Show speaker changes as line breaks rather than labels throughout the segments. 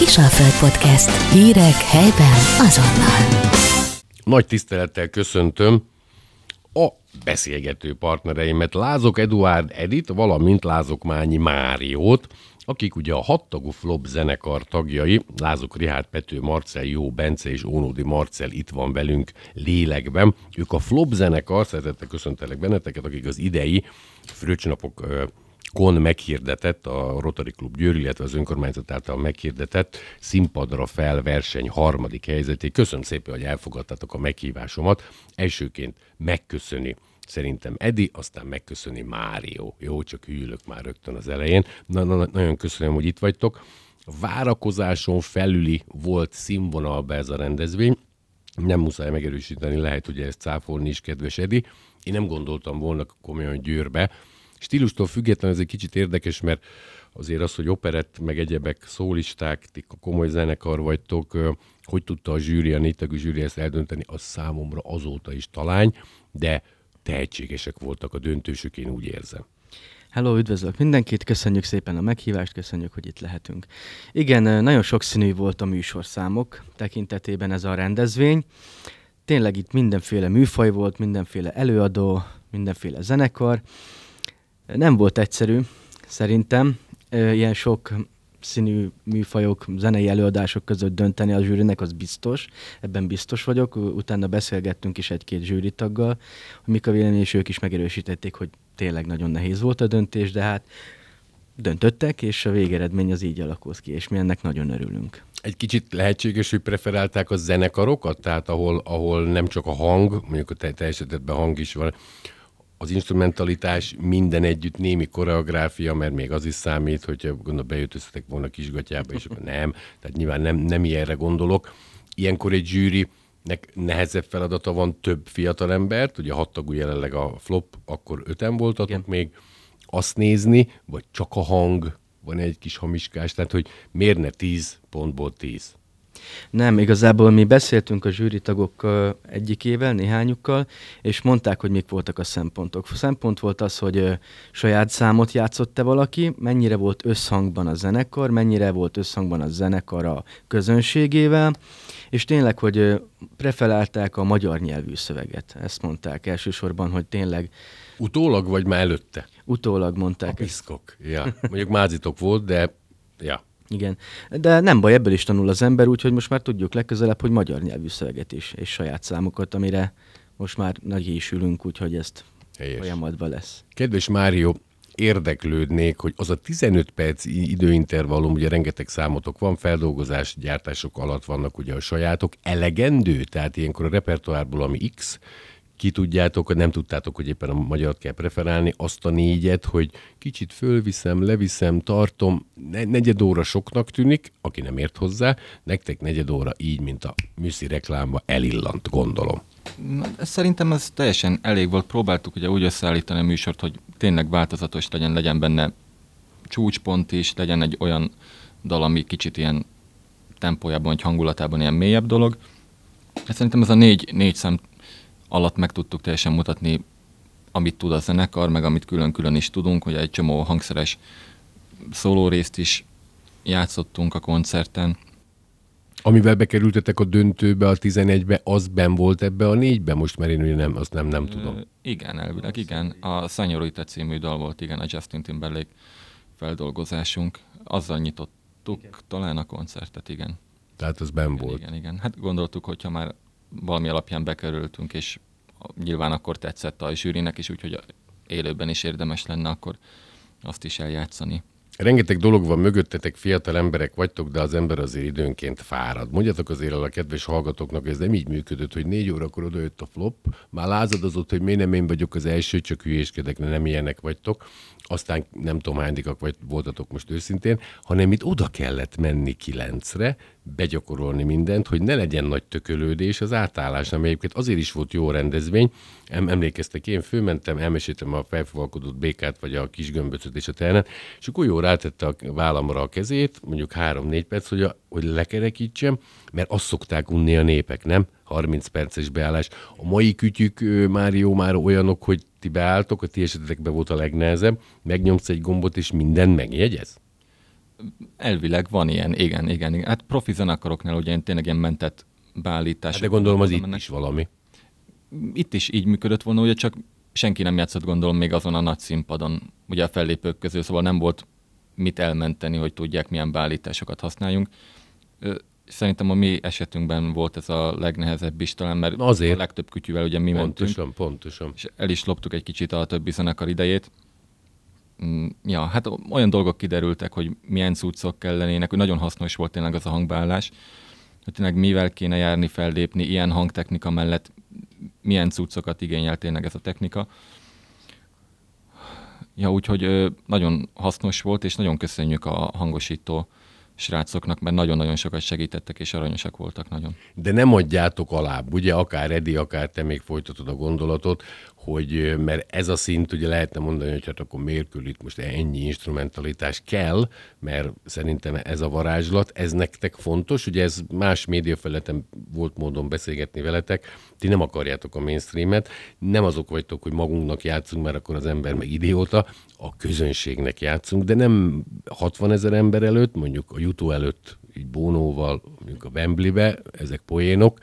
Kisalföld Podcast. Hírek helyben azonnal.
Nagy tisztelettel köszöntöm a beszélgető partnereimet, Lázok Eduárd Edit, valamint Lázok Mányi Máriót, akik ugye a hattagú Flop zenekar tagjai, Lázok Rihárd, Pető, Marcel, Jó, Bence és Ónódi Marcel itt van velünk lélekben. Ők a Flop zenekar, szeretettel köszöntelek benneteket, akik az idei fröccsnapok kon meghirdetett, a Rotary Klub Győr, illetve az önkormányzat által meghirdetett színpadra fel verseny harmadik helyzetét. Köszönöm szépen, hogy elfogadtatok a meghívásomat. Elsőként megköszöni szerintem Edi, aztán megköszöni Mário. Jó, csak hűlök már rögtön az elején. Na, na, nagyon köszönöm, hogy itt vagytok. Várakozáson felüli volt színvonalba ez a rendezvény. Nem muszáj megerősíteni, lehet ugye ezt cáfolni is, kedves Edi. Én nem gondoltam volna komolyan Győrbe, Stílustól függetlenül ez egy kicsit érdekes, mert azért az, hogy operett, meg egyebek, szólisták, ti komoly zenekar vagytok, hogy tudta a zsűri, a négytagú zsűri ezt eldönteni, az számomra azóta is talány, de tehetségesek voltak a döntősök, én úgy érzem.
Hello, üdvözlök mindenkit, köszönjük szépen a meghívást, köszönjük, hogy itt lehetünk. Igen, nagyon sokszínű volt a műsorszámok tekintetében ez a rendezvény. Tényleg itt mindenféle műfaj volt, mindenféle előadó, mindenféle zenekar, nem volt egyszerű, szerintem, ilyen sok színű műfajok, zenei előadások között dönteni a zsűrinek, az biztos. Ebben biztos vagyok. Utána beszélgettünk is egy-két zsűritaggal, hogy mik a vélemény, és ők is megerősítették, hogy tényleg nagyon nehéz volt a döntés, de hát döntöttek, és a végeredmény az így alakult ki, és mi ennek nagyon örülünk.
Egy kicsit lehetséges, hogy preferálták a zenekarokat, tehát ahol, ahol nem csak a hang, mondjuk a te, te hang is van, az instrumentalitás minden együtt némi koreográfia, mert még az is számít, hogy gondolom beütöztetek volna kisgatyába, és akkor nem, tehát nyilván nem, nem ilyenre gondolok. Ilyenkor egy zsűri nek nehezebb feladata van több fiatal embert, ugye hat tagú jelenleg a flop, akkor öten voltatok Igen. még, azt nézni, vagy csak a hang, van egy kis hamiskás, tehát hogy miért ne 10 pontból 10?
Nem, igazából mi beszéltünk a zsűritagok egyikével, néhányukkal, és mondták, hogy mik voltak a szempontok. A szempont volt az, hogy saját számot játszott-e valaki, mennyire volt összhangban a zenekar, mennyire volt összhangban a zenekar a közönségével, és tényleg, hogy preferálták a magyar nyelvű szöveget. Ezt mondták elsősorban, hogy tényleg...
Utólag, vagy már előtte?
Utólag mondták. A
piszkok, ja. Mondjuk mázitok volt, de ja.
Igen, de nem baj, ebből is tanul az ember, úgyhogy most már tudjuk legközelebb, hogy magyar nyelvű szöveget is, és saját számokat, amire most már nagy is ülünk, úgyhogy ezt Helyes. folyamatban lesz.
Kedves Mário, érdeklődnék, hogy az a 15 perc időintervallum, ugye rengeteg számotok van, feldolgozás, gyártások alatt vannak ugye a sajátok, elegendő? Tehát ilyenkor a repertoárból, ami X, ki tudjátok, nem tudtátok, hogy éppen a magyart kell preferálni, azt a négyet, hogy kicsit fölviszem, leviszem, tartom, ne, negyed óra soknak tűnik, aki nem ért hozzá, nektek negyed óra így, mint a műszi reklámba elillant, gondolom.
Szerintem ez teljesen elég volt. Próbáltuk ugye úgy összeállítani a műsort, hogy tényleg változatos legyen, legyen benne csúcspont is, legyen egy olyan dal, ami kicsit ilyen tempójában, vagy hangulatában ilyen mélyebb dolog. Hát szerintem ez a négy, négy szem alatt meg tudtuk teljesen mutatni, amit tud a zenekar, meg amit külön-külön is tudunk, hogy egy csomó hangszeres szóló részt is játszottunk a koncerten.
Amivel bekerültetek a döntőbe, a 11-be, az ben volt ebbe a négybe? Most már én nem, azt nem, nem tudom. Ö,
igen, elvileg igen. A Szenyorita című dal volt, igen, a Justin Timberlake feldolgozásunk. Azzal nyitottuk igen. talán a koncertet, igen.
Tehát az ben volt.
Igen, igen. Hát gondoltuk, hogyha már valami alapján bekerültünk, és nyilván akkor tetszett a zsűrinek is, úgyhogy élőben is érdemes lenne akkor azt is eljátszani.
Rengeteg dolog van mögöttetek, fiatal emberek vagytok, de az ember azért időnként fárad. Mondjatok azért a kedves hallgatóknak, ez nem így működött, hogy négy órakor odajött a flop, már lázadozott, hogy miért nem én vagyok az első, csak hülyéskedek, nem ilyenek vagytok aztán nem tudom hányadikak vagy voltatok most őszintén, hanem itt oda kellett menni kilencre, begyakorolni mindent, hogy ne legyen nagy tökölődés az átállás, ami egyébként azért is volt jó rendezvény. Em- emlékeztek, én fölmentem, elmeséltem a felfogalkodott békát, vagy a kis gömböcöt és a ternet, és akkor jó rátette a vállamra a kezét, mondjuk három-négy perc, hogy, a, hogy lekerekítsem, mert azt szokták unni a népek, nem? 30 perces beállás. A mai kütyük, Mário, már olyanok, hogy ti beálltok, a ti esetetekben volt a legnehezebb, megnyomsz egy gombot, és minden megjegyez?
Elvileg van ilyen, igen, igen. igen. Hát profi zenekaroknál ugye én tényleg ilyen mentett beállítás.
Hát de gondolom az itt is valami.
Itt is így működött volna, ugye csak senki nem játszott gondolom még azon a nagy színpadon, ugye a fellépők közül, szóval nem volt mit elmenteni, hogy tudják milyen beállításokat használjunk. Szerintem a mi esetünkben volt ez a legnehezebb is talán, mert
Azért.
a legtöbb kütyűvel ugye mi
Pontosan,
mentünk,
pontosan.
és el is loptuk egy kicsit a többi zenekar idejét. Mm, Ja, hát olyan dolgok kiderültek, hogy milyen cuccok kellenének, hogy nagyon hasznos volt tényleg az a hangbeállás, hogy tényleg mivel kéne járni, fellépni, ilyen hangtechnika mellett milyen cuccokat igényel tényleg ez a technika. Ja, úgyhogy nagyon hasznos volt, és nagyon köszönjük a hangosító srácoknak, mert nagyon-nagyon sokat segítettek, és aranyosak voltak nagyon.
De nem adjátok alább, ugye, akár Edi, akár te még folytatod a gondolatot, hogy mert ez a szint, ugye lehetne mondani, hogy hát akkor miért küld itt most ennyi instrumentalitás kell, mert szerintem ez a varázslat, ez nektek fontos, ugye ez más médiafelületen volt módon beszélgetni veletek, ti nem akarjátok a mainstreamet, nem azok vagytok, hogy magunknak játszunk, mert akkor az ember meg idióta, a közönségnek játszunk, de nem 60 ezer ember előtt, mondjuk a YouTube előtt, így Bónóval, mondjuk a Wembleybe, ezek poénok,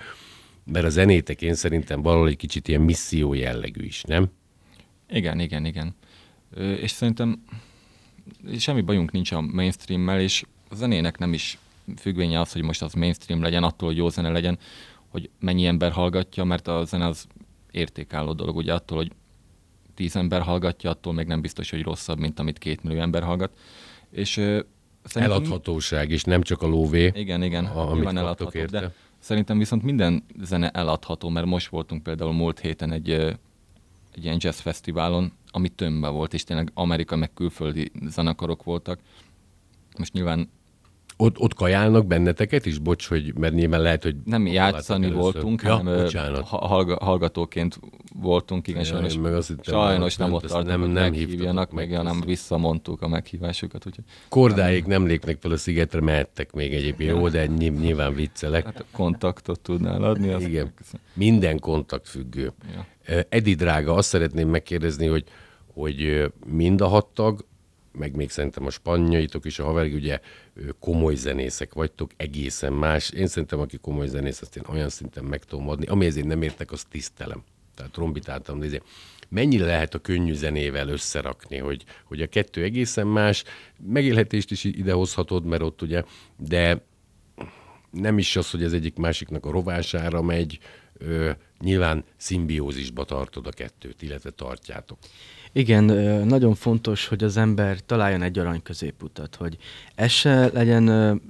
mert a zenétek én szerintem valahol egy kicsit ilyen misszió jellegű is, nem?
Igen, igen, igen. És szerintem semmi bajunk nincs a mainstreammel, és a zenének nem is függvénye az, hogy most az mainstream legyen, attól, hogy jó zene legyen, hogy mennyi ember hallgatja, mert a zene az értékálló dolog, ugye attól, hogy tíz ember hallgatja, attól még nem biztos, hogy rosszabb, mint amit két millió ember hallgat. És szerintem-
Eladhatóság, és nem csak a lóvé.
Igen, igen,
a- amit
nyilván eladható,
érte.
de szerintem viszont minden zene eladható, mert most voltunk például múlt héten egy, egy ilyen jazz fesztiválon, ami tömbbe volt, és tényleg Amerika meg külföldi zenekarok voltak. Most nyilván
Ott, ott kajálnak benneteket is? Bocs, hogy, mert nyilván lehet, hogy...
nem játszani voltunk,
ja,
hanem
bocsánat.
ha- hallga- hallgatóként voltunk, igen,
Ja,
sajnos,
meg azt hittem,
sajnos
nem
nem ott tartunk,
nem- nem
meghívjanak meg,
meg,
hanem
köszönöm.
visszamondtuk a meghívásukat. Úgyhogy,
Kordáig nem lépnek fel a szigetre, mehettek még egyébként. Jó, de ny- nyilván viccelek.
hát kontaktot tudnál adni. azt
Igen. Minden kontakt függő.
Ja.
Edi drága, azt szeretném megkérdezni, hogy, hogy mind a hat tag, meg még szerintem a spanyaitok is, a haverig, ugye komoly zenészek vagytok, egészen más. Én szerintem, aki komoly zenész, azt én olyan szinten meg tudom adni. Ami ezért nem értek, azt tisztelem. Tehát trombitáltam, nézni. Mennyire lehet a könnyű zenével összerakni, hogy, hogy a kettő egészen más, megélhetést is idehozhatod, mert ott ugye, de nem is az, hogy az egyik másiknak a rovására megy, ö, nyilván szimbiózisba tartod a kettőt, illetve tartjátok.
Igen, nagyon fontos, hogy az ember találjon egy arany középutat, hogy ez se legyen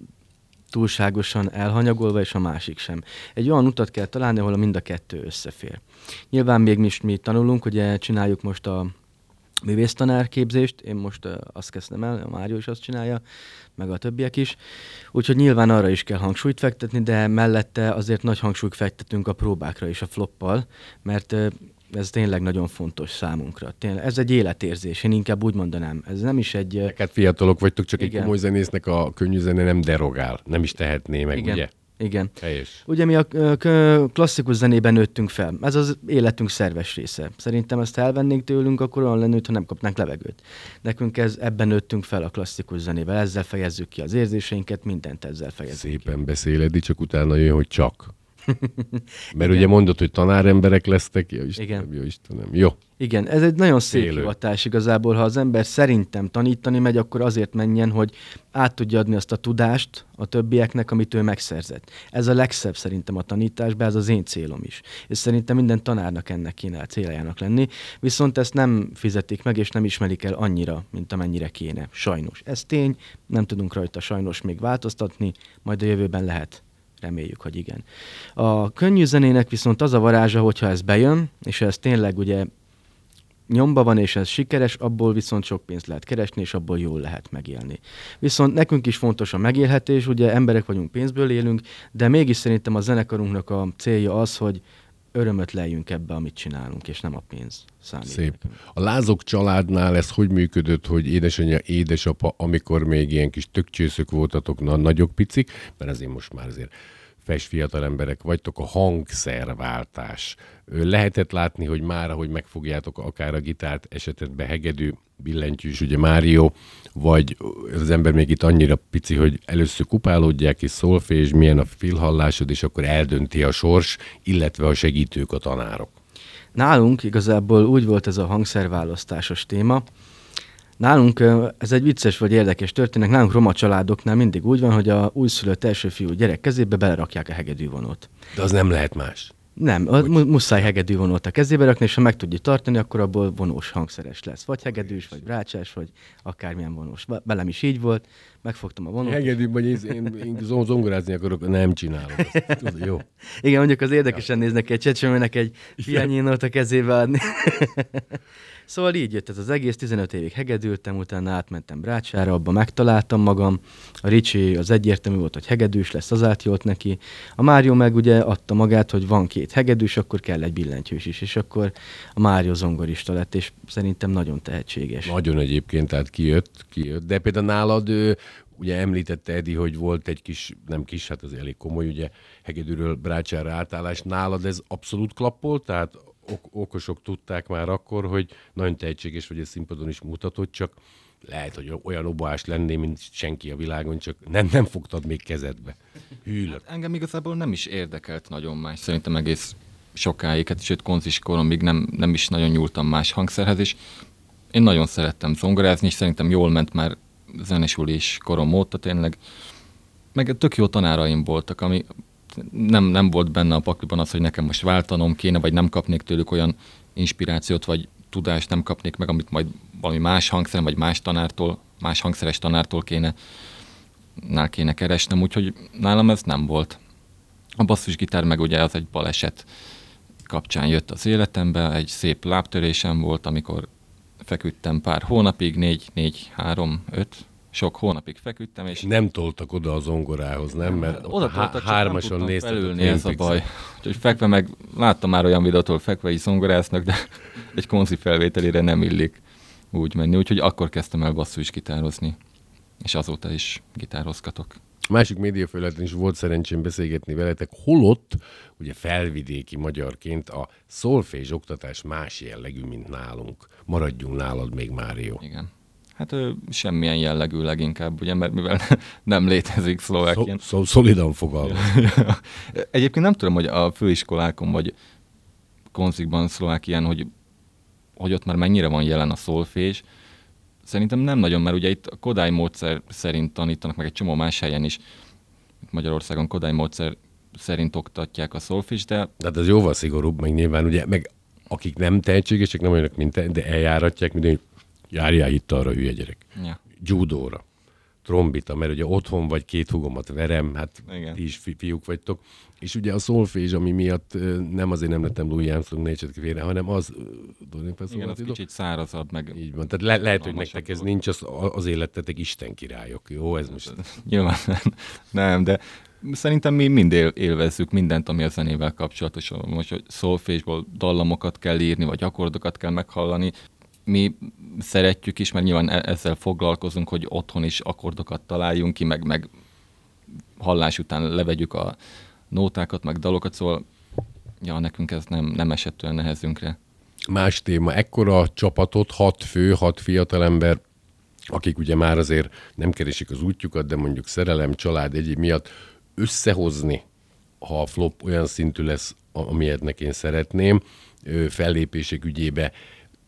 túlságosan elhanyagolva, és a másik sem. Egy olyan utat kell találni, ahol mind a kettő összefér. Nyilván még mi mi tanulunk, ugye csináljuk most a művésztanár képzést, én most uh, azt kezdtem el, a Mário is azt csinálja, meg a többiek is. Úgyhogy nyilván arra is kell hangsúlyt fektetni, de mellette azért nagy hangsúlyt fektetünk a próbákra is a floppal, mert uh, ez tényleg nagyon fontos számunkra. Tényleg, ez egy életérzés, én inkább úgy mondanám. Ez nem is egy...
Hát fiatalok vagytok, csak egy
Igen.
komoly zenésznek a könnyű zene nem derogál. Nem is tehetné meg,
igen,
ugye?
Igen.
Helyes.
Ugye mi a klasszikus zenében nőttünk fel. Ez az életünk szerves része. Szerintem ezt elvennénk tőlünk, akkor olyan lenne, ha nem kapnánk levegőt. Nekünk ez, ebben nőttünk fel a klasszikus zenével. Ezzel fejezzük ki az érzéseinket, mindent ezzel fejezzük ki.
Szépen beszéled, csak utána jön, hogy csak. Mert ugye mondod, hogy tanáremberek lesztek. Ja, Istenem,
Igen.
jó Istenem. Jó.
Igen, ez egy nagyon szép
Élő.
hivatás igazából. Ha az ember szerintem tanítani megy, akkor azért menjen, hogy át tudja adni azt a tudást a többieknek, amit ő megszerzett. Ez a legszebb szerintem a tanításban, ez az én célom is. És szerintem minden tanárnak ennek kéne céljának lenni, viszont ezt nem fizetik meg, és nem ismerik el annyira, mint amennyire kéne. Sajnos. Ez tény, nem tudunk rajta sajnos még változtatni, majd a jövőben lehet. Reméljük, hogy igen. A könnyű zenének viszont az a varázsa, hogyha ez bejön, és ez tényleg ugye nyomba van, és ez sikeres, abból viszont sok pénzt lehet keresni, és abból jól lehet megélni. Viszont nekünk is fontos a megélhetés, ugye emberek vagyunk, pénzből élünk, de mégis szerintem a zenekarunknak a célja az, hogy örömöt lejjünk ebbe, amit csinálunk, és nem a pénz számít.
Szép.
nekünk.
A Lázok családnál ez hogy működött, hogy édesanyja, édesapa, amikor még ilyen kis tökcsőszök voltatok, na, nagyok picik, mert azért most már azért fes fiatal emberek vagytok, a hangszerváltás. Lehetett látni, hogy már, ahogy megfogjátok akár a gitárt, esetedben hegedű, billentyűs, ugye Mário, vagy az ember még itt annyira pici, hogy először kupálódják és szolfés, milyen a filhallásod, és akkor eldönti a sors, illetve a segítők, a tanárok.
Nálunk igazából úgy volt ez a hangszerválasztásos téma, Nálunk ez egy vicces vagy érdekes történet. Nálunk roma családoknál mindig úgy van, hogy a újszülött első fiú gyerek kezébe belerakják a hegedűvonót.
De az nem lehet más.
Nem, hogy? muszáj hegedűvonót a kezébe rakni, és ha meg tudja tartani, akkor abból vonós hangszeres lesz. Vagy hegedűs, vagy brácsás, vagy akármilyen vonós. Velem is így volt, megfogtam a vonót.
Hegedű, vagy én, én zongorázni akarok, nem csinálom ezt. Tudod, jó.
Igen, mondjuk az érdekesen néznek egy csecsemőnek egy pianyinót a kezébe adni. Szóval így jött ez az egész, 15 évig hegedültem, utána átmentem Brácsára, abba megtaláltam magam. A Ricsi az egyértelmű volt, hogy hegedűs lesz, az átjolt neki. A Mário meg ugye adta magát, hogy van két hegedűs, akkor kell egy billentyűs is, és akkor a Mário zongorista lett, és szerintem nagyon tehetséges.
Nagyon egyébként, tehát kijött, kijött. De például nálad ugye említette Edi, hogy volt egy kis, nem kis, hát az elég komoly, ugye hegedűről brácsára átállás. Nálad ez abszolút klappolt, tehát ok- okosok tudták már akkor, hogy nagyon tehetséges vagy, a színpadon is mutatott, csak lehet, hogy olyan oboás lenné, mint senki a világon, csak nem, nem fogtad még kezedbe. Hűlök.
Hát engem igazából nem is érdekelt nagyon más. Szerintem egész sokáig, hát sőt konzis koromig nem, nem is nagyon nyúltam más hangszerhez, és én nagyon szerettem zongorázni, és szerintem jól ment már zenesülés korom óta tényleg. Meg tök jó tanáraim voltak, ami nem, nem volt benne a pakliban az, hogy nekem most váltanom kéne, vagy nem kapnék tőlük olyan inspirációt, vagy tudást nem kapnék meg, amit majd valami más hangszer, vagy más tanártól, más hangszeres tanártól kéne, nál kéne keresnem, úgyhogy nálam ez nem volt. A basszusgitár meg ugye az egy baleset kapcsán jött az életembe, egy szép lábtörésem volt, amikor feküdtem pár hónapig, négy, négy, három, öt, sok hónapig feküdtem, és...
Nem toltak oda a zongorához, nem? Mert hát,
oda toltak, hármason néztek. Felülni ez a baj. Úgyhogy fekve meg, láttam már olyan videótól fekve is zongorásznak, de egy konzi felvételére nem illik úgy menni. Úgyhogy akkor kezdtem el basszus gitározni. És azóta is gitározgatok.
A másik médiafelületen is volt szerencsém beszélgetni veletek, holott, ugye felvidéki magyarként a szolfés oktatás más jellegű, mint nálunk. Maradjunk nálad még, Mário.
Igen. Hát ő semmilyen jellegű leginkább, ugye, mert mivel nem létezik Szlovákián.
Szó, szó, szolidan fogalmaz.
Egyébként nem tudom, hogy a főiskolákon vagy konzikban Szlovákián, hogy, hogy ott már mennyire van jelen a szolfés. Szerintem nem nagyon, mert ugye itt a Kodály módszer szerint tanítanak, meg egy csomó más helyen is. Magyarországon Kodály módszer szerint oktatják a szolfés, de...
De hát ez jóval szigorúbb, meg nyilván ugye, meg akik nem tehetségesek, nem olyanok, mint te, de eljáratják, mint járjál itt arra, hülye gyerek. Ja. Judóra, trombita, mert ugye otthon vagy két hugomat verem, hát Igen. ti is fi- fiúk vagytok. És ugye a szolfés, ami miatt nem azért nem lettem Louis Armstrong négyzet félre, hanem az...
Igen, az kicsit szárazabb, meg...
Így van, tehát le- lehet, hogy nektek ez nincs, az, az életetek Isten királyok, jó? Ez most...
Nyilván nem, de szerintem mi mind él, élvezzük mindent, ami a zenével kapcsolatos. Most, hogy szolfésból dallamokat kell írni, vagy akkordokat kell meghallani, mi szeretjük is, mert nyilván e- ezzel foglalkozunk, hogy otthon is akkordokat találjunk ki, meg, meg hallás után levegyük a nótákat, meg dalokat, szóval ja, nekünk ez nem, nem esett olyan nehezünkre.
Más téma, ekkora csapatot, hat fő, hat fiatalember, akik ugye már azért nem keresik az útjukat, de mondjuk szerelem, család, egyéb miatt összehozni, ha a flop olyan szintű lesz, amilyetnek én szeretném, fellépések ügyébe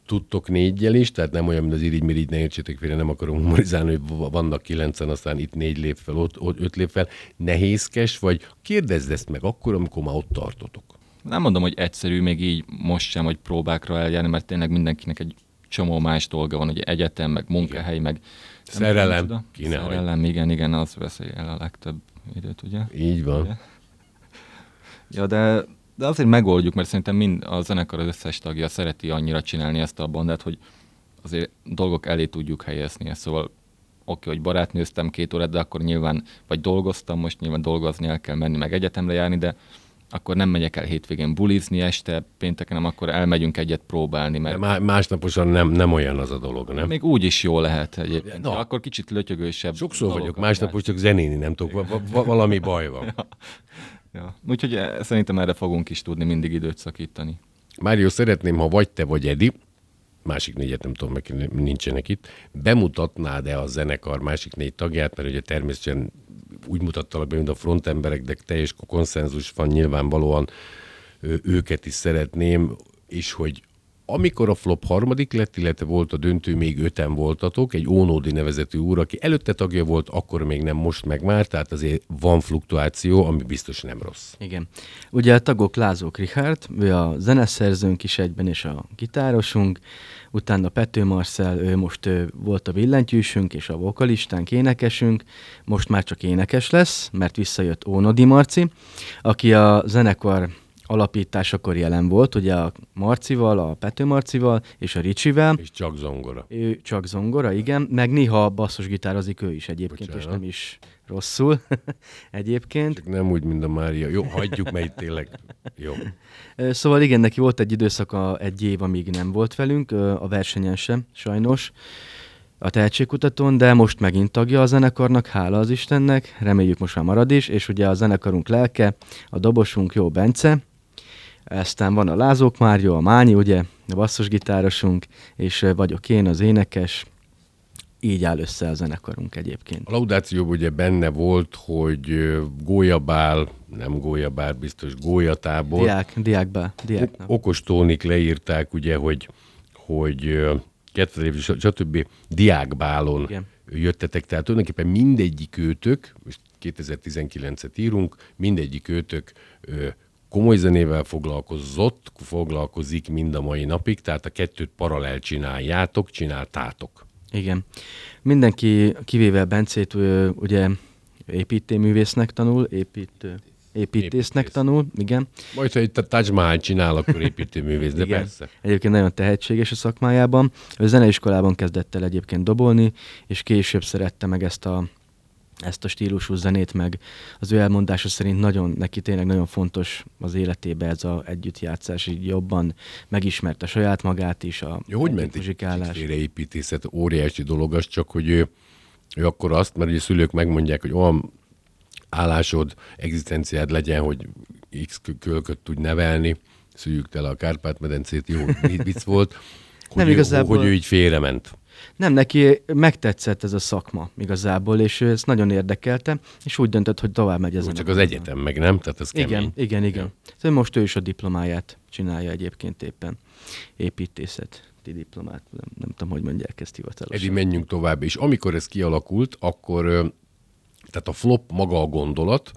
tudtok négyel is, tehát nem olyan, mint az irigy-mirigy, ne értsétek félre, nem akarom humorizálni, hogy vannak kilencen, aztán itt négy lép fel, ott, ott öt lép fel. Nehézkes, vagy kérdezd ezt meg akkor, amikor már ott tartotok.
Nem mondom, hogy egyszerű, még így most sem, hogy próbákra eljárni, mert tényleg mindenkinek egy csomó más dolga van, hogy egyetem, meg munkahely, igen. meg...
Szerelem.
Kéne Szerelem, igen, igen, az veszi el a legtöbb időt, ugye?
Így van. Ugye?
Ja, de de azért megoldjuk, mert szerintem mind a zenekar az összes tagja szereti annyira csinálni ezt a bandát, hogy azért dolgok elé tudjuk helyezni ezt. Szóval oké, hogy barátnőztem két órát, de akkor nyilván, vagy dolgoztam, most nyilván dolgozni el kell menni, meg egyetemre járni, de akkor nem megyek el hétvégén bulizni este, pénteken, nem, akkor elmegyünk egyet próbálni. Mert...
De másnaposan nem, nem olyan az a dolog, nem?
Még úgy is jó lehet egyébként. No. Akkor kicsit lötyögősebb.
Sokszor vagyok, másnap csak zenéni nem tudok, valami baj van.
Ja. Úgyhogy eh, szerintem erre fogunk is tudni mindig időt szakítani.
Mário, szeretném, ha vagy te vagy Edi, másik négyet nem tudom, meg nincsenek itt, bemutatnád-e a zenekar másik négy tagját, mert ugye természetesen úgy mutattalak be, mint a frontemberek, de teljes konszenzus van nyilvánvalóan őket is szeretném, és hogy amikor a flop harmadik lett, illetve volt a döntő, még öten voltatok, egy Ónódi nevezetű úr, aki előtte tagja volt, akkor még nem, most meg már, tehát azért van fluktuáció, ami biztos nem rossz.
Igen. Ugye a tagok Lázók Richard, ő a zeneszerzőnk is egyben, és a gitárosunk, utána Pető Marcel, ő most ő volt a billentyűsünk, és a vokalistánk, énekesünk, most már csak énekes lesz, mert visszajött Ónodi Marci, aki a zenekar alapításakor jelen volt, ugye a Marcival, a Pető Marcival és a Ricsivel.
És csak zongora.
Ő csak zongora, igen, meg néha basszusgitározik ő is egyébként, Bocsánat. és nem is rosszul egyébként.
Csak nem úgy, mint a Mária. Jó, hagyjuk, mert tényleg jó.
Szóval igen, neki volt egy időszaka, egy év, amíg nem volt velünk, a versenyen sem, sajnos a tehetségkutatón, de most megint tagja a zenekarnak, hála az Istennek, reméljük most már marad is, és ugye a zenekarunk lelke, a dobosunk Jó Bence, aztán van a Lázók Mário, a Mányi, ugye, a basszusgitárosunk, és vagyok én, az énekes, így áll össze a zenekarunk egyébként.
A laudációban ugye benne volt, hogy gólyabál, nem gólyabál, biztos gólyatából.
Diák, diákbá, diáknak.
Okos tónik leírták ugye, hogy, hogy kedvező, stb. diákbálon Igen. jöttetek, tehát tulajdonképpen mindegyik őtök, most 2019-et írunk, mindegyik őtök komoly zenével foglalkozott, foglalkozik mind a mai napig, tehát a kettőt paralel csináljátok, csináltátok.
Igen. Mindenki, kivéve Bencét, ugye építőművésznek tanul, építő, építésznek Építész. tanul, igen.
Majd, ha itt a Taj Mahal csinál, akkor építőművész, de igen. persze.
Egyébként nagyon tehetséges a szakmájában. Ő zeneiskolában kezdett el egyébként dobolni, és később szerette meg ezt a ezt a stílusú zenét, meg az ő elmondása szerint nagyon, neki tényleg nagyon fontos az életébe ez az együttjátszás, így jobban megismerte saját magát is, a
Jó, hogy ment muzsikálás. építészet, óriási dolog az, csak hogy ő, ő akkor azt, mert ugye szülők megmondják, hogy olyan állásod, egzisztenciád legyen, hogy X kölköt tud nevelni, szüljük tele a Kárpát-medencét, jó vicc volt, hogy, nem ő, igazából... hogy ő így félrement.
Nem, neki megtetszett ez a szakma igazából, és ez nagyon érdekelte, és úgy döntött, hogy tovább megy ezen.
Csak az egyetem meg nem? Tehát ez
kemény. Igen, igen, igen. Ja. Szóval most ő is a diplomáját csinálja egyébként éppen. Építészet diplomát, nem, nem tudom, hogy mondják ezt hivatalosan.
Edi, menjünk tovább, és amikor ez kialakult, akkor tehát a flop maga a gondolat,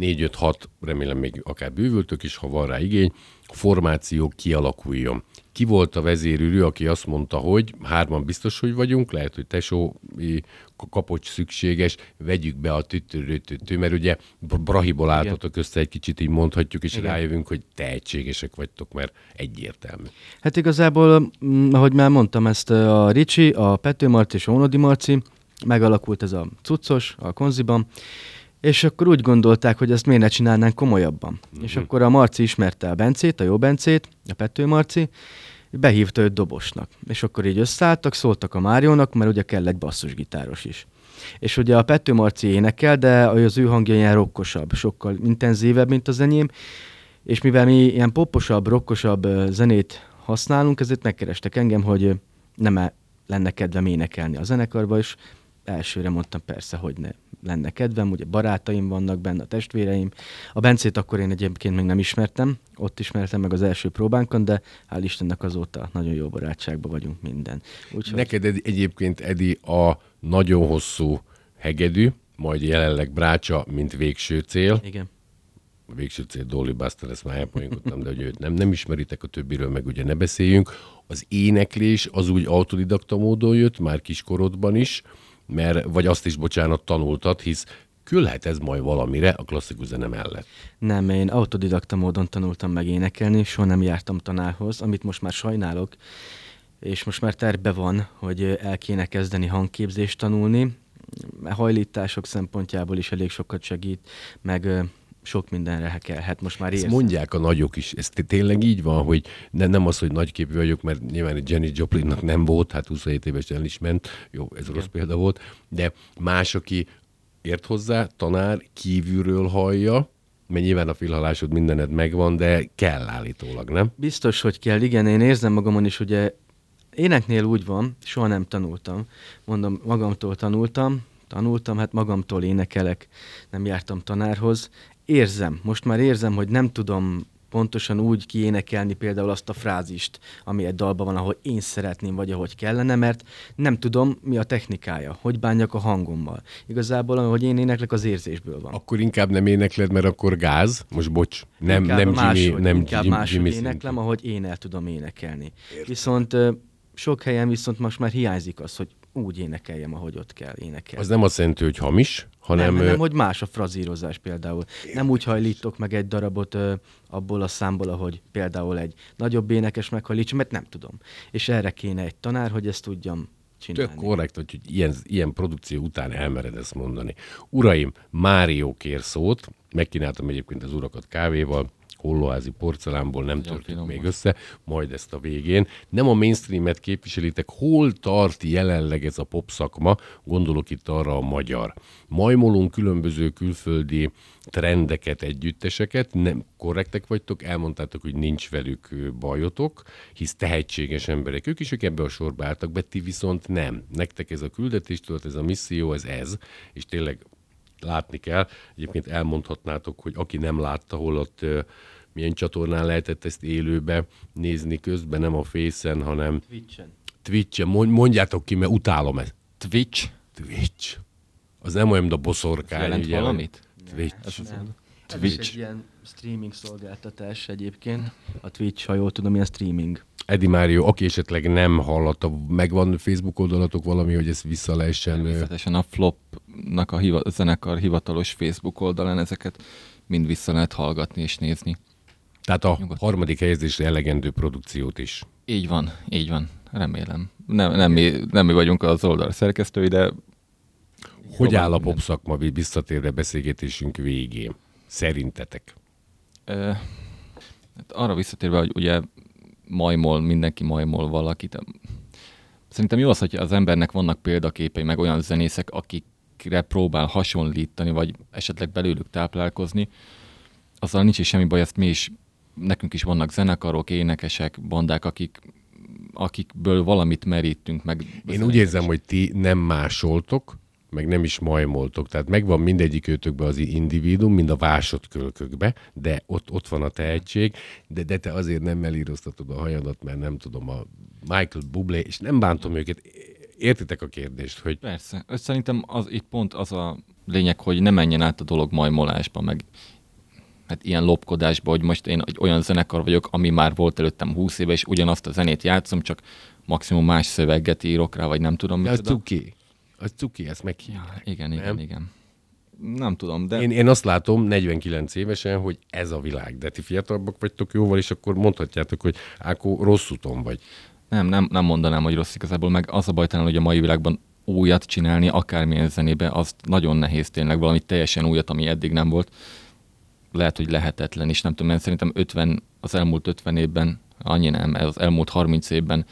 4-5-6, remélem még akár bővültök is, ha van rá igény, formáció kialakuljon. Ki volt a vezérülő, aki azt mondta, hogy hárman biztos, hogy vagyunk, lehet, hogy tesó kapocs szükséges, vegyük be a tüttörőtüttő, mert ugye Brahiból álltatok össze egy kicsit, így mondhatjuk, és Igen. rájövünk, hogy tehetségesek vagytok, mert egyértelmű.
Hát igazából, mm, ahogy már mondtam, ezt a Ricsi, a Pető Marci és a Onodi Marci, megalakult ez a cuccos a konziban, és akkor úgy gondolták, hogy ezt miért ne csinálnánk komolyabban. Uh-huh. És akkor a Marci ismerte a Bencét, a jó Bencét, a Pető Marci, behívta őt dobosnak. És akkor így összeálltak, szóltak a Máriónak, mert ugye kell egy basszusgitáros is. És ugye a Pető Marci énekel, de az ő hangja ilyen rokkosabb, sokkal intenzívebb, mint az enyém, és mivel mi ilyen poposabb, rokkosabb zenét használunk, ezért megkerestek engem, hogy nem lenne kedvem énekelni a zenekarba, és elsőre mondtam persze, hogy ne lenne kedvem, ugye barátaim vannak benne, a testvéreim. A Bencét akkor én egyébként még nem ismertem, ott ismertem meg az első próbánkon, de hál' Istennek azóta nagyon jó barátságban vagyunk minden.
Úgyhogy... Neked egyébként, Edi, a nagyon hosszú hegedű, majd jelenleg Brácsa, mint végső cél.
Igen.
A végső cél Dolly Buster, ezt már elpoinkodtam, de hogy őt nem, nem ismeritek, a többiről meg ugye ne beszéljünk. Az éneklés az úgy autodidakta módon jött, már kiskorodban is, mert, vagy azt is, bocsánat, tanultad, hisz küldhet ez majd valamire a klasszikus zene mellett.
Nem, én autodidakta módon tanultam meg énekelni, soha nem jártam tanárhoz, amit most már sajnálok, és most már terve van, hogy el kéne kezdeni hangképzést tanulni. Hajlítások szempontjából is elég sokat segít, meg sok mindenre hekelhet, most már
Ezt érsz. mondják a nagyok is, ez tényleg így van, hogy ne, nem az, hogy nagyképű vagyok, mert nyilván egy Jenny Joplinnak nem volt, hát 27 éves el is ment, jó, ez Igen. rossz példa volt, de más, aki ért hozzá, tanár kívülről hallja, mert nyilván a filhalásod mindened megvan, de kell állítólag, nem?
Biztos, hogy kell. Igen, én érzem magamon is, ugye éneknél úgy van, soha nem tanultam. Mondom, magamtól tanultam, tanultam, hát magamtól énekelek, nem jártam tanárhoz. Érzem, most már érzem, hogy nem tudom pontosan úgy kiénekelni például azt a frázist, ami egy dalban van, ahol én szeretném, vagy ahogy kellene, mert nem tudom, mi a technikája, hogy bánjak a hangommal. Igazából, ahogy én éneklek, az érzésből van.
Akkor inkább nem énekled, mert akkor gáz. Most bocs, nem,
inkább
nem
máshogy,
Jimmy, nem
inkább
Jim,
máshogy
Jimmy
éneklem,
szintű.
ahogy én el tudom énekelni. Viszont ö, sok helyen viszont most már hiányzik az, hogy úgy énekeljem, ahogy ott kell énekelni.
Az nem azt jelenti, hogy hamis, hanem...
nem, nem, hogy más a frazírozás például. Nem úgy hajlítok meg egy darabot ö, abból a számból, ahogy például egy nagyobb énekes meghajlítsa, mert nem tudom. És erre kéne egy tanár, hogy ezt tudjam csinálni.
Tök korrekt, hogy ilyen, ilyen produkció után elmered ezt mondani. Uraim, Mário kér szót, megkínáltam egyébként az urakat kávéval, hollóházi porcelánból nem
finom
még össze, majd ezt a végén. Nem a mainstreamet képviselitek, hol tart jelenleg ez a pop szakma, gondolok itt arra a magyar. Majmolunk különböző külföldi trendeket, együtteseket, nem korrektek vagytok, elmondtátok, hogy nincs velük bajotok, hisz tehetséges emberek ők is, ők ebbe a sorba álltak be, ti viszont nem. Nektek ez a küldetés, tudod, ez a misszió, ez ez, és tényleg látni kell. Egyébként elmondhatnátok, hogy aki nem látta, hol ott milyen csatornán lehetett ezt élőbe nézni közben, nem a Face-en, hanem
Twitchen.
Twitch-en. Mond- Mondjátok ki, mert utálom ezt.
Twitch?
Twitch. Az nem olyan, mint a boszorkány.
Jelent
ugye,
valamit?
Twitch.
Nem. Ez is
Twitch.
egy ilyen streaming szolgáltatás egyébként. A Twitch, ha jól tudom, ilyen streaming.
Edi Mário, aki esetleg nem hallotta, megvan Facebook oldalatok valami, hogy ezt vissza lehessen.
Természetesen a Flopnak a hiva- zenekar hivatalos Facebook oldalán ezeket mind vissza lehet hallgatni és nézni.
Tehát a
Nyugodtan.
harmadik helyezésre elegendő produkciót is.
Így van, így van. Remélem. Nem, nem, mi, nem mi vagyunk az oldal szerkesztői, de
Hogy áll a pop szakma visszatérve beszélgetésünk végén? Szerintetek?
Ö, hát arra visszatérve, hogy ugye majmol, mindenki majmol valakit. Szerintem jó az, hogy az embernek vannak példaképei, meg olyan zenészek, akikre próbál hasonlítani, vagy esetleg belőlük táplálkozni. Azzal nincs is semmi baj, ezt mi is, nekünk is vannak zenekarok, énekesek, bandák, akik, akikből valamit merítünk meg.
Én úgy érzem, hogy ti nem másoltok, meg nem is majmoltok. Tehát megvan mindegyik őtökben az individuum, mind a vásodkölkökbe, de ott, ott van a tehetség, de, de te azért nem melíroztatod a hajadat, mert nem tudom, a Michael Bublé, és nem bántom őket. Értitek a kérdést, hogy
Persze. Szerintem az, itt pont az a lényeg, hogy ne menjen át a dolog majmolásba, meg hát ilyen lopkodásba, hogy most én egy olyan zenekar vagyok, ami már volt előttem 20 éve, és ugyanazt a zenét játszom, csak maximum más szöveget írok rá, vagy nem tudom.
de az cuki. Az cuki, ezt meghívják.
Igen, igen,
Nem?
igen. Nem tudom, de
Én, én azt látom 49 évesen, hogy ez a világ. De ti fiatalabbak vagytok jóval, és akkor mondhatjátok, hogy Ákó rossz úton vagy.
nem, nem, nem mondanám, hogy rossz igazából, meg az a baj talán, hogy a mai világban újat csinálni, akármilyen zenébe, azt nagyon nehéz tényleg, valami teljesen újat, ami eddig nem volt. Lehet, hogy lehetetlen is, nem tudom, mert szerintem 50, az elmúlt 50 évben, annyi nem, az elmúlt 30 évben,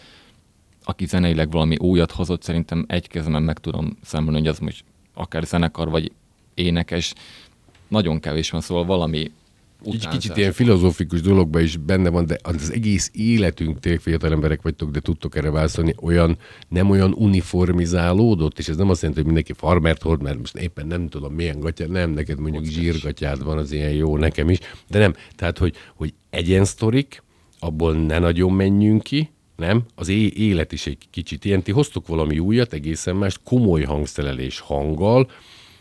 aki zeneileg valami újat hozott, szerintem egy kezemben meg tudom számolni, hogy az most akár zenekar, vagy énekes, nagyon kevés van, szóval valami utánzás.
kicsit ilyen filozófikus dologban is benne van, de az egész életünk, tényleg fiatal emberek vagytok, de tudtok erre válaszolni, olyan, nem olyan uniformizálódott, és ez nem azt jelenti, hogy mindenki farmert hord, mert most éppen nem tudom milyen gatya, nem, neked mondjuk zsírgatyád van, az ilyen jó, nekem is, de nem. Tehát, hogy, hogy egyensztorik, abból ne nagyon menjünk ki, nem? Az é- élet is egy kicsit ilyen. Ti hoztok valami újat, egészen más, komoly hangszerelés hanggal.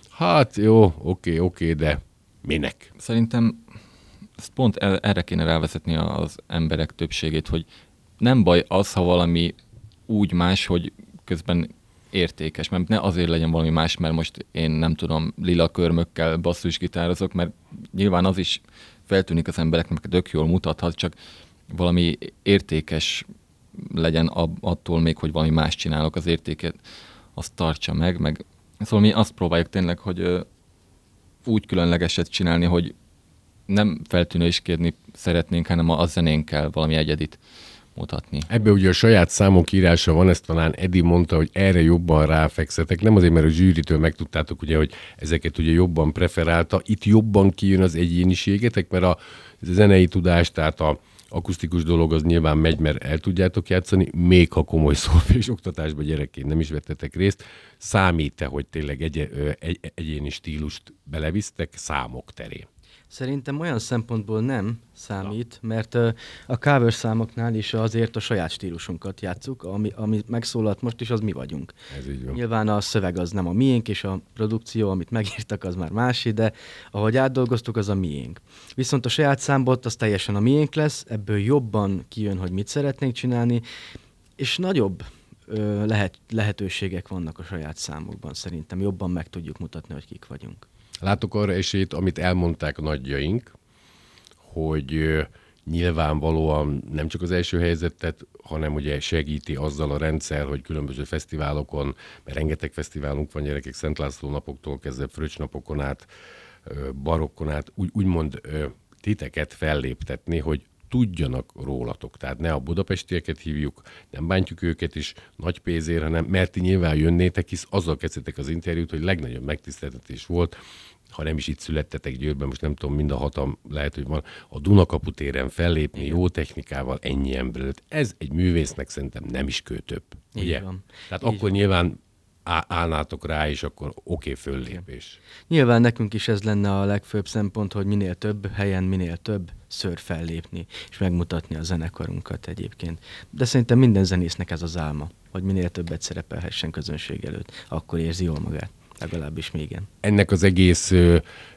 Hát jó, oké, oké, de minek?
Szerintem ezt pont erre kéne rávezetni az emberek többségét, hogy nem baj az, ha valami úgy más, hogy közben értékes, mert ne azért legyen valami más, mert most én nem tudom, lila körmökkel basszusgitározok, mert nyilván az is feltűnik az embereknek, mert tök jól mutathat, csak valami értékes legyen ab, attól még, hogy valami más csinálok, az értéket azt tartsa meg, meg szóval mi azt próbáljuk tényleg, hogy úgy különlegeset csinálni, hogy nem feltűnéskedni szeretnénk, hanem a zenénkkel valami egyedit mutatni.
Ebbe ugye a saját számok írása van, ezt talán Edi mondta, hogy erre jobban ráfekszetek. Nem azért, mert a zsűritől megtudtátok, ugye, hogy ezeket ugye jobban preferálta. Itt jobban kijön az egyéniségetek, mert a, a zenei tudás, tehát a, akusztikus dolog az nyilván megy, mert el tudjátok játszani, még ha komoly szolfés oktatásban gyerekként nem is vettetek részt, számít-e, hogy tényleg egy, egy, egyéni stílust belevisztek számok terén?
Szerintem olyan szempontból nem számít, mert a cover számoknál is azért a saját stílusunkat játszuk, ami, ami megszólalt most is, az mi vagyunk.
Ez így van.
Nyilván a szöveg az nem a miénk, és a produkció, amit megírtak, az már másé, de ahogy átdolgoztuk, az a miénk. Viszont a saját számból az teljesen a miénk lesz, ebből jobban kijön, hogy mit szeretnénk csinálni, és nagyobb lehet, lehetőségek vannak a saját számokban szerintem. Jobban meg tudjuk mutatni, hogy kik vagyunk.
Látok arra esélyt, amit elmondták nagyjaink, hogy nyilvánvalóan nem csak az első helyzetet, hanem ugye segíti azzal a rendszer, hogy különböző fesztiválokon, mert rengeteg fesztiválunk van gyerekek, Szent László napoktól kezdve Fröccs napokon át, barokkon át, úgy, úgymond titeket felléptetni, hogy tudjanak rólatok. Tehát ne a budapestieket hívjuk, nem bántjuk őket is nagy pénzért, hanem mert ti nyilván jönnétek, hisz azzal kezdtetek az interjút, hogy legnagyobb megtiszteltetés volt, ha nem is itt születtetek Győrben, most nem tudom, mind a hatam lehet, hogy van, a Dunakapu téren fellépni jó technikával ennyi ember Ez egy művésznek szerintem nem is kő több.
Így
ugye?
van.
Tehát
Így
akkor
van.
nyilván állnátok rá, és akkor oké, okay, föllépés.
Nyilván nekünk is ez lenne a legfőbb szempont, hogy minél több helyen, minél több ször fellépni, és megmutatni a zenekarunkat egyébként. De szerintem minden zenésznek ez az álma, hogy minél többet szerepelhessen közönség előtt, akkor érzi jól magát. Legalábbis még igen.
Ennek az egész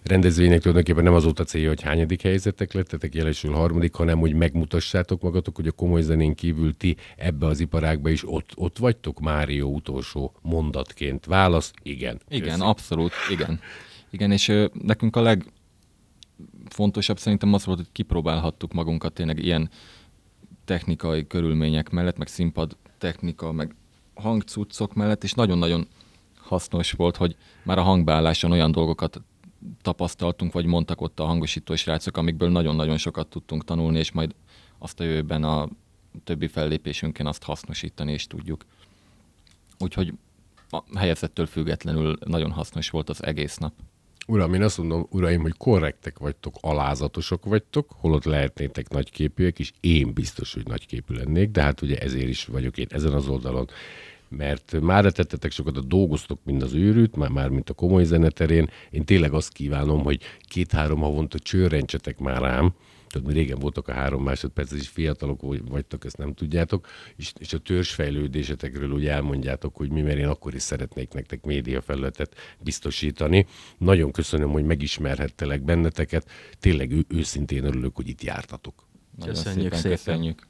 rendezvénynek tulajdonképpen nem az volt a célja, hogy hányadik helyzetek lettetek, jelesül harmadik, hanem hogy megmutassátok magatok, hogy a komoly zenén kívül ti ebbe az iparágba is ott, ott vagytok, Mário utolsó mondatként. Válasz, igen.
Igen,
Köszi.
abszolút, igen. Igen, és ö, nekünk a legfontosabb szerintem az volt, hogy kipróbálhattuk magunkat tényleg ilyen technikai körülmények mellett, meg színpad technika, meg hangcuccok mellett, és nagyon-nagyon hasznos volt, hogy már a hangbeálláson olyan dolgokat tapasztaltunk, vagy mondtak ott a hangosító srácok, amikből nagyon-nagyon sokat tudtunk tanulni, és majd azt a jövőben a többi fellépésünkön azt hasznosítani is tudjuk. Úgyhogy a helyezettől függetlenül nagyon hasznos volt az egész nap.
Uram, én azt mondom, uraim, hogy korrektek vagytok, alázatosok vagytok, holott lehetnétek nagyképűek, és én biztos, hogy nagyképű lennék, de hát ugye ezért is vagyok én ezen az oldalon mert már tettetek sokat, dolgoztok, mint az őrült, már, már mint a komoly zeneterén. Én tényleg azt kívánom, hogy két-három havonta csőrentsetek már rám, tudod, mi régen voltak a három másodperc, és fiatalok vagytok, ezt nem tudjátok, és, és a törzsfejlődésetekről úgy elmondjátok, hogy mi, mert én akkor is szeretnék nektek média felületet biztosítani. Nagyon köszönöm, hogy megismerhettelek benneteket, tényleg ő, őszintén örülök, hogy itt jártatok.
Köszönjük
szépen,
szépen.
köszönjük.